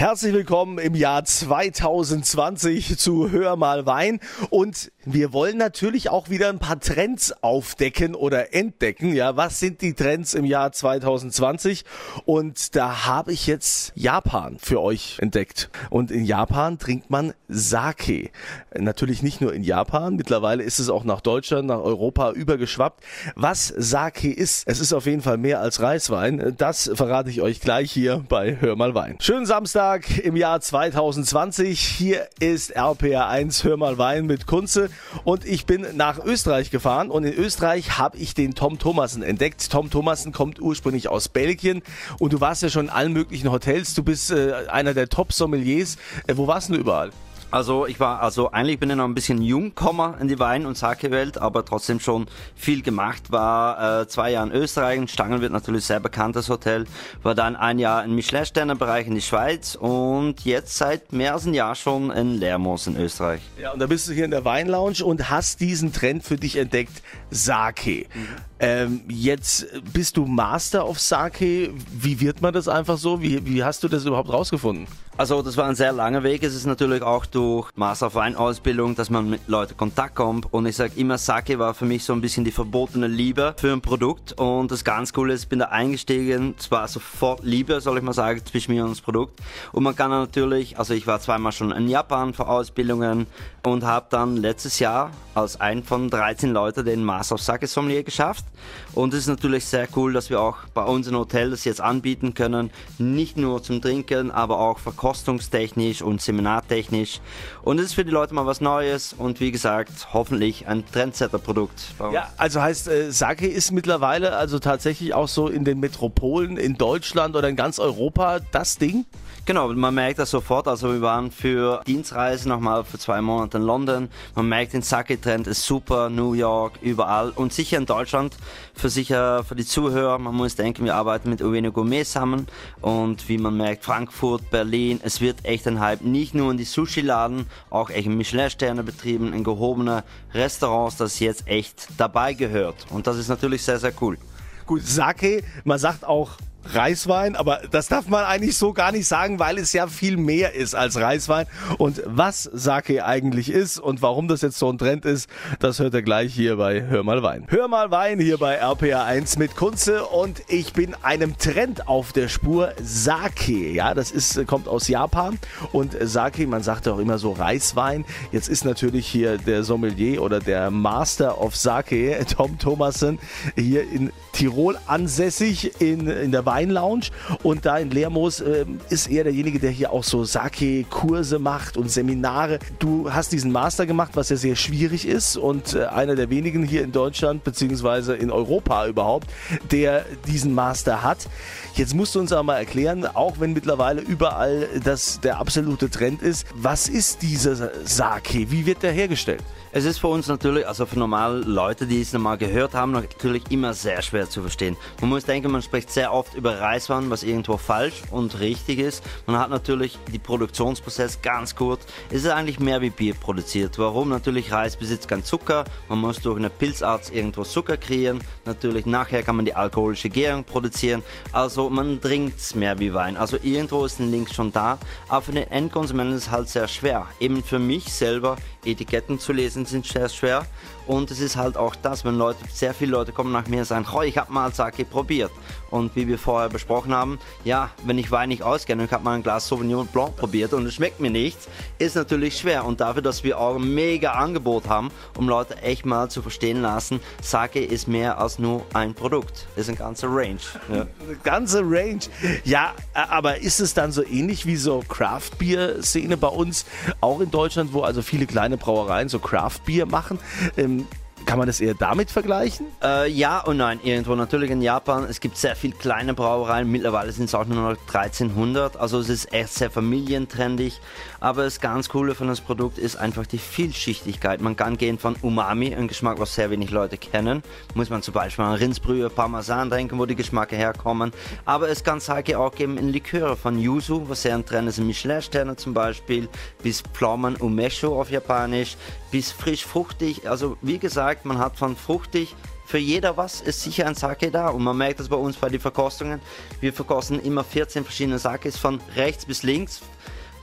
Herzlich willkommen im Jahr 2020 zu Hör mal Wein und wir wollen natürlich auch wieder ein paar Trends aufdecken oder entdecken. Ja, was sind die Trends im Jahr 2020? Und da habe ich jetzt Japan für euch entdeckt. Und in Japan trinkt man Sake. Natürlich nicht nur in Japan. Mittlerweile ist es auch nach Deutschland, nach Europa übergeschwappt. Was Sake ist, es ist auf jeden Fall mehr als Reiswein. Das verrate ich euch gleich hier bei Hör mal Wein. Schönen Samstag im Jahr 2020. Hier ist RPR 1 Hör mal Wein mit Kunze und ich bin nach Österreich gefahren und in Österreich habe ich den Tom Thomassen entdeckt. Tom Thomassen kommt ursprünglich aus Belgien und du warst ja schon in allen möglichen Hotels. Du bist äh, einer der Top-Sommeliers. Äh, wo warst du überall? Also ich war, also eigentlich bin ich noch ein bisschen Jungkommer in die Wein- und Sake-Welt, aber trotzdem schon viel gemacht. War äh, zwei Jahre in Österreich, Stangen wird natürlich sehr bekanntes Hotel. War dann ein Jahr im Michelin-Sterne-Bereich in die Schweiz und jetzt seit mehr als einem Jahr schon in Lermos in Österreich. Ja, und da bist du hier in der Weinlounge und hast diesen Trend für dich entdeckt, Sake. Mhm. Ähm, jetzt bist du Master of Sake. Wie wird man das einfach so? Wie, wie hast du das überhaupt rausgefunden? Also das war ein sehr langer Weg. Es ist natürlich auch durch Master of Wine Ausbildung, dass man mit Leuten Kontakt kommt. Und ich sage immer, Sake war für mich so ein bisschen die verbotene Liebe für ein Produkt. Und das ganz Coole ist, ich bin da eingestiegen. zwar sofort Liebe, soll ich mal sagen, zwischen mir und das Produkt. Und man kann natürlich, also ich war zweimal schon in Japan für Ausbildungen und habe dann letztes Jahr als ein von 13 Leuten den Master of Sake Sommelier geschafft. Und es ist natürlich sehr cool, dass wir auch bei uns im Hotel das jetzt anbieten können. Nicht nur zum Trinken, aber auch verkostungstechnisch und seminartechnisch. Und es ist für die Leute mal was Neues und wie gesagt, hoffentlich ein Trendsetter-Produkt. Ja, also heißt, äh, Sake ist mittlerweile also tatsächlich auch so in den Metropolen in Deutschland oder in ganz Europa das Ding? Genau, man merkt das sofort. Also wir waren für Dienstreisen nochmal für zwei Monate in London. Man merkt, den Sake-Trend ist super, New York, überall und sicher in Deutschland. Für sicher für die Zuhörer, man muss denken, wir arbeiten mit Ueno Gourmet zusammen und wie man merkt, Frankfurt, Berlin, es wird echt ein Hype. Nicht nur in die Sushi-Laden, auch echt in Michelin-Sterne betrieben, in gehobene Restaurants, das jetzt echt dabei gehört. Und das ist natürlich sehr, sehr cool. Gut, Sake, man sagt auch Reiswein, aber das darf man eigentlich so gar nicht sagen, weil es ja viel mehr ist als Reiswein. Und was Sake eigentlich ist und warum das jetzt so ein Trend ist, das hört ihr gleich hier bei Hör mal Wein. Hör mal Wein hier bei RPA 1 mit Kunze und ich bin einem Trend auf der Spur. Sake, ja, das ist, kommt aus Japan und Sake, man sagt auch immer so Reiswein. Jetzt ist natürlich hier der Sommelier oder der Master of Sake, Tom Thomason, hier in Tirol ansässig in, in der Weinlounge und da in Lermoos äh, ist er derjenige, der hier auch so Sake-Kurse macht und Seminare. Du hast diesen Master gemacht, was ja sehr schwierig ist und äh, einer der wenigen hier in Deutschland beziehungsweise in Europa überhaupt, der diesen Master hat. Jetzt musst du uns aber erklären, auch wenn mittlerweile überall das der absolute Trend ist, was ist dieser Sake? Wie wird der hergestellt? Es ist für uns natürlich, also für normale Leute, die es normal gehört haben, natürlich immer sehr schwer zu verstehen. Man muss denken, man spricht sehr oft über Reiswein, was irgendwo falsch und richtig ist. Man hat natürlich die Produktionsprozess ganz kurz. Es ist eigentlich mehr wie Bier produziert. Warum? Natürlich Reis besitzt kein Zucker. Man muss durch eine Pilzart irgendwo Zucker kreieren. Natürlich nachher kann man die alkoholische Gärung produzieren. Also man trinkt mehr wie Wein. Also irgendwo ist ein Link schon da. Aber für den Endkonsumenten ist es halt sehr schwer. Eben für mich selber Etiketten zu lesen sind sehr schwer. Und es ist halt auch das, wenn Leute, sehr viele Leute kommen nach mir und sagen, oh, ich habe mal Sake probiert. Und wie wir vorher besprochen haben, ja, wenn ich Wein nicht auskenne, ich habe mal ein Glas Sauvignon Blanc probiert und es schmeckt mir nichts, ist natürlich schwer. Und dafür, dass wir auch ein mega Angebot haben, um Leute echt mal zu verstehen lassen, Sake ist mehr als nur ein Produkt, ist ein ganzer Range. Ja. Eine ganze Range. Ja, aber ist es dann so ähnlich wie so Craft-Bier-Szene bei uns, auch in Deutschland, wo also viele kleine Brauereien so Craft-Bier machen? Ähm, kann man das eher damit vergleichen? Äh, ja und nein, irgendwo. Natürlich in Japan, es gibt sehr viele kleine Brauereien. Mittlerweile sind es auch nur noch 1300. Also es ist echt sehr familientrendig. Aber das ganz Coole von das Produkt ist einfach die Vielschichtigkeit. Man kann gehen von Umami, ein Geschmack, was sehr wenig Leute kennen. Muss man zum Beispiel an Rindsbrühe, Parmesan trinken, wo die Geschmacke herkommen. Aber es kann Sake auch geben in Liköre von Yuzu, was sehr ein Trend ist in Michelin-Sterne zum Beispiel, bis Pflaumen Umeshu auf Japanisch, bis frisch fruchtig. Also wie gesagt, man hat von fruchtig für jeder was ist sicher ein Sake da. Und man merkt das bei uns bei den Verkostungen. Wir verkosten immer 14 verschiedene Sakes von rechts bis links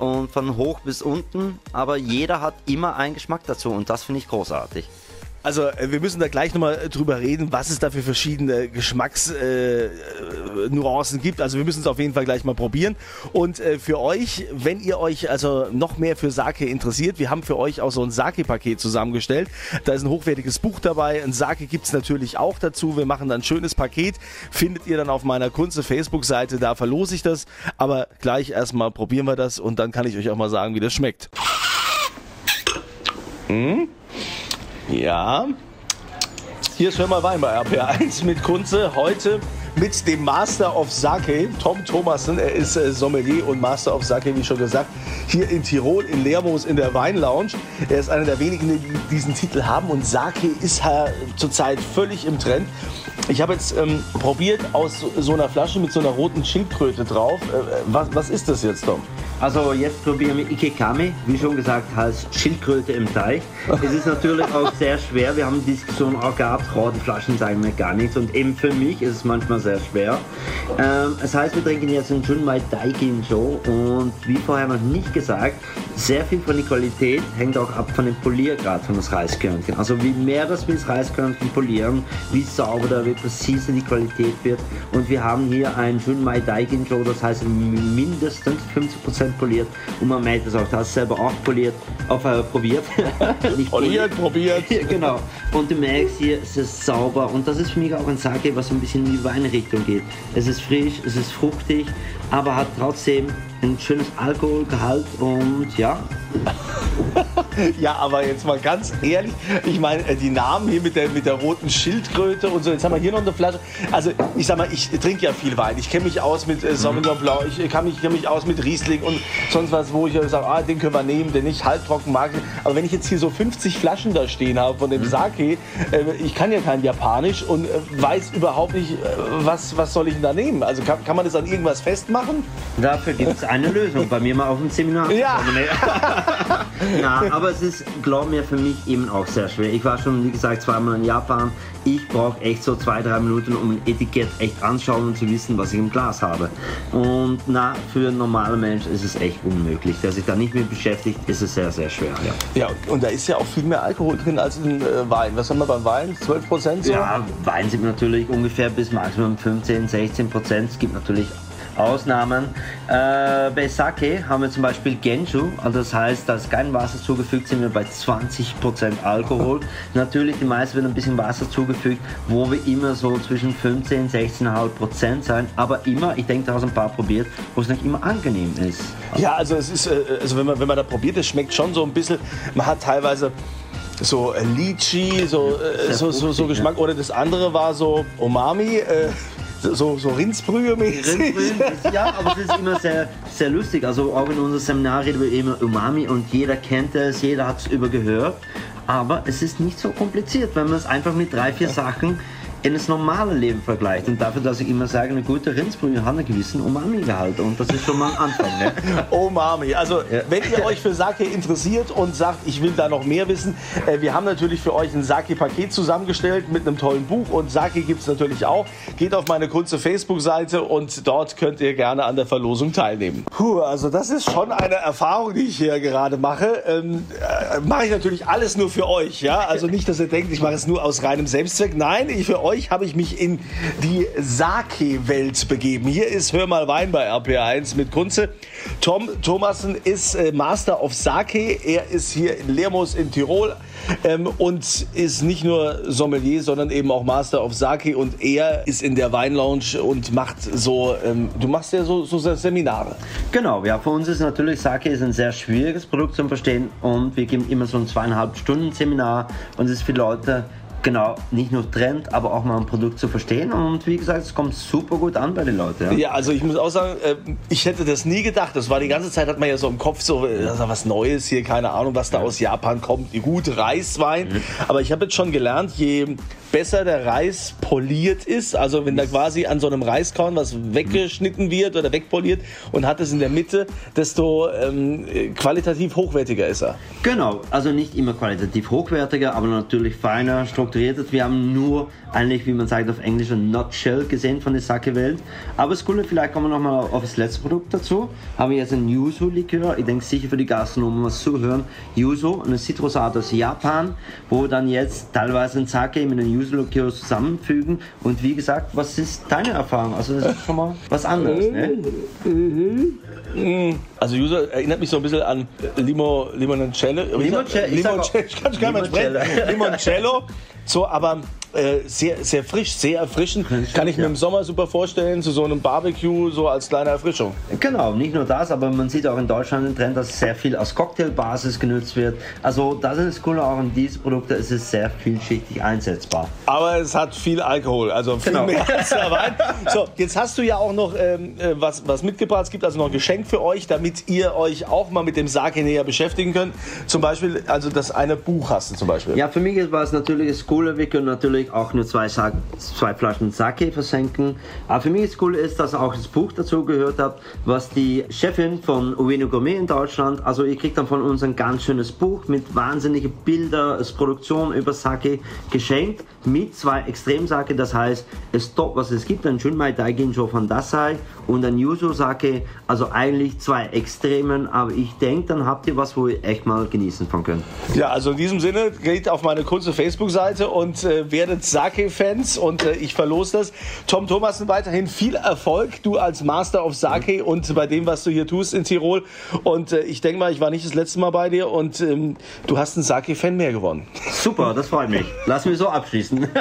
und von hoch bis unten. Aber jeder hat immer einen Geschmack dazu und das finde ich großartig. Also äh, wir müssen da gleich nochmal äh, drüber reden, was es da für verschiedene Geschmacksnuancen äh, gibt. Also wir müssen es auf jeden Fall gleich mal probieren. Und äh, für euch, wenn ihr euch also noch mehr für Sake interessiert, wir haben für euch auch so ein Sake-Paket zusammengestellt. Da ist ein hochwertiges Buch dabei. Ein Sake gibt es natürlich auch dazu. Wir machen dann ein schönes Paket. Findet ihr dann auf meiner Kunze Facebook-Seite, da verlose ich das. Aber gleich erstmal probieren wir das und dann kann ich euch auch mal sagen, wie das schmeckt. Mmh. Ja. Hier ist Hör mal Wein bei RPR1 mit Kunze. Heute mit dem Master of Sake, Tom Thomassen. Er ist äh, Sommelier und Master of Sake, wie schon gesagt, hier in Tirol, in Lermoos in der Weinlounge. Er ist einer der wenigen, die diesen Titel haben. Und Sake ist zurzeit völlig im Trend. Ich habe jetzt ähm, probiert aus so einer Flasche mit so einer roten Schildkröte drauf. Äh, äh was, was ist das jetzt, Tom? Also jetzt probieren wir Ikekami, wie schon gesagt, heißt Schildkröte im Teich. Es ist natürlich auch sehr schwer, wir haben die Diskussion auch gehabt, rote Flaschen sagen mir gar nichts und eben für mich ist es manchmal sehr schwer. Ähm, das heißt, wir trinken jetzt einen Junmai Daikinjo und wie vorher noch nicht gesagt, sehr viel von der Qualität hängt auch ab von dem Poliergrad von das Reiskörnchen. Also wie mehr das wir das Reiskörnchen polieren, wie sauber da wird, präzise die Qualität wird und wir haben hier ein Junmai Daikinjo, das heißt mindestens 50% Prozent poliert und man merkt es auch, du hast selber auch poliert, auf, äh, probiert. Nicht poliert, probiert. genau. Und du merkst hier, es ist sauber und das ist für mich auch ein Sake, was ein bisschen in die Weinrichtung geht. Es ist frisch, es ist fruchtig, aber hat trotzdem ein schönes Alkoholgehalt und ja. ja, aber jetzt mal ganz ehrlich, ich meine, äh, die Namen hier mit der, mit der roten Schildkröte und so, jetzt haben wir hier noch eine Flasche. Also, ich sag mal, ich trinke ja viel Wein. Ich kenne mich aus mit äh, Sauvignon Blanc, ich kann mich, kenn mich aus mit Riesling und sonst was, wo ich sage, ah, den können wir nehmen, den nicht halbtrocken mag. Aber wenn ich jetzt hier so 50 Flaschen da stehen habe von dem mhm. Sake, äh, ich kann ja kein Japanisch und äh, weiß überhaupt nicht, äh, was, was soll ich denn da nehmen? Also kann, kann man das an irgendwas festmachen? Dafür gibt es eine Lösung. Bei mir mal auf dem Seminar. Ja. Na, aber es ist, glaub mir, für mich eben auch sehr schwer. Ich war schon, wie gesagt, zweimal in Japan. Ich brauche echt so zwei, drei Minuten, um ein Etikett echt anschauen und zu wissen, was ich im Glas habe. Und na, für einen normalen Mensch ist es echt unmöglich. Der sich da nicht mehr beschäftigt, ist es sehr, sehr schwer. Ja, ja und da ist ja auch viel mehr Alkohol drin als in äh, Wein. Was haben wir beim Wein? 12 Prozent so? Ja, Wein sind natürlich ungefähr bis Maximum 15, 16 Prozent. Es gibt natürlich Ausnahmen. Äh, bei Sake haben wir zum Beispiel Genju, also das heißt, da ist kein Wasser zugefügt, sind wir bei 20% Alkohol. Natürlich, die meisten wird ein bisschen Wasser zugefügt, wo wir immer so zwischen 15 und 16,5% sein, aber immer, ich denke, da hast ein paar probiert, wo es nicht immer angenehm ist. Ja, also es ist, äh, also wenn man, wenn man da probiert, es schmeckt schon so ein bisschen, man hat teilweise so Lychee, so, äh, so, so, so, Geschmack. Ja. Oder das andere war so Umami. Äh, so, so Rindsbrühe mäßig. ja, aber es ist immer sehr, sehr lustig. Also auch in unserem Seminar reden wir immer Umami und jeder kennt es, jeder hat es übergehört. Aber es ist nicht so kompliziert, wenn man es einfach mit drei, vier Sachen in das normale Leben vergleicht. Und dafür, dass ich immer sage, eine gute Rindsbrühe hat einen gewissen Umami-Gehalt. Und das ist schon mal ein Anfang. Ne? Umami. Also, ja. wenn ihr euch für Sake interessiert und sagt, ich will da noch mehr wissen, äh, wir haben natürlich für euch ein Sake-Paket zusammengestellt mit einem tollen Buch. Und Sake gibt es natürlich auch. Geht auf meine kurze Facebook-Seite und dort könnt ihr gerne an der Verlosung teilnehmen. Puh, also das ist schon eine Erfahrung, die ich hier gerade mache. Ähm, äh, mache ich natürlich alles nur für euch. Ja? Also nicht, dass ihr denkt, ich mache es nur aus reinem Selbstzweck. Nein, ich für euch euch habe ich mich in die Sake-Welt begeben. Hier ist Hör mal Wein bei RPR1 mit Kunze. Tom Thomassen ist äh, Master of Sake. Er ist hier in Lermoos in Tirol ähm, und ist nicht nur Sommelier, sondern eben auch Master of Sake. Und er ist in der Weinlounge und macht so, ähm, du machst ja so, so Seminare. Genau, ja, für uns ist natürlich Sake ist ein sehr schwieriges Produkt zu verstehen und wir geben immer so ein zweieinhalb Stunden Seminar und es ist für Leute, genau, nicht nur Trend, aber auch mal ein Produkt zu verstehen. Und wie gesagt, es kommt super gut an bei den Leuten. Ja, ja also ich muss auch sagen, äh, ich hätte das nie gedacht. Das war die ganze Zeit, hat man ja so im Kopf so, äh, das ist was Neues hier, keine Ahnung, was da aus Japan kommt. Gut, Reiswein. Mhm. Aber ich habe jetzt schon gelernt, je besser der Reis poliert ist. Also wenn da quasi an so einem Reiskorn was weggeschnitten wird oder wegpoliert und hat es in der Mitte, desto ähm, qualitativ hochwertiger ist er. Genau, also nicht immer qualitativ hochwertiger, aber natürlich feiner, strukturierter. Wir haben nur eigentlich, wie man sagt auf Englisch, ein Nutshell gesehen von der Sake-Welt. Aber es coole, vielleicht kommen wir nochmal auf das letzte Produkt dazu. Haben wir jetzt ein Yuzu-Likör. Ich denke sicher für die Gastronomen was zuhören. Yuzu, eine Zitrusart aus Japan, wo wir dann jetzt teilweise ein Sake mit einem Yuzu-Likör zusammenfügen. Und wie gesagt, was ist deine Erfahrung? Also das ist schon mal was anderes, ne? Also Yuzu erinnert mich so ein bisschen an Limo, Limoncello. Limoncello, ich Limoncello, ich kann gar nicht mehr sprechen. Limoncello. So, aber äh, sehr, sehr frisch, sehr erfrischend. Kann ich mir im Sommer super vorstellen, zu so einem Barbecue, so als kleine Erfrischung. Genau, nicht nur das, aber man sieht auch in Deutschland den Trend, dass sehr viel aus Cocktailbasis genutzt wird. Also das ist das Coole auch an diesen Produkten, es ist sehr vielschichtig einsetzbar. Aber es hat viel Alkohol, also viel Genau. mehr als der Wein. So, jetzt hast du ja auch noch ähm, äh, was, was mitgebracht. Es gibt also noch ein Geschenk für euch, damit ihr euch auch mal mit dem Sake näher beschäftigen könnt. Zum Beispiel, also das eine Buch hast du zum Beispiel. Ja, für mich war es natürlich das Coole, wir können natürlich auch nur zwei, Sa zwei Flaschen Sake versenken. Aber für mich das Coole ist, dass auch das Buch dazu gehört hat, was die Chefin von Ueno Gourmet in Deutschland, also ihr kriegt dann von uns ein ganz schönes Buch mit wahnsinnigen Bilder, als Produktion über Sake geschenkt, mit zwei Extremsake, das heißt, es top, was es gibt, ein Junmai Daiginjo von Dasai und ein Yuzu Sake, also eigentlich zwei Extremen, aber ich denke, dann habt ihr was, wo ihr echt mal genießen von könnt. Ja, also in diesem Sinne, geht auf meine kurze Facebook-Seite und äh, werdet Sake-Fans und äh, ich verlose das. Tom Thomassen, weiterhin viel Erfolg, du als Master of Sake und bei dem, was du hier tust in Tirol. Und äh, ich denke mal, ich war nicht das letzte Mal bei dir und ähm, du hast einen Sake-Fan mehr gewonnen. Super, das freut mich. Lass mich so abschließen.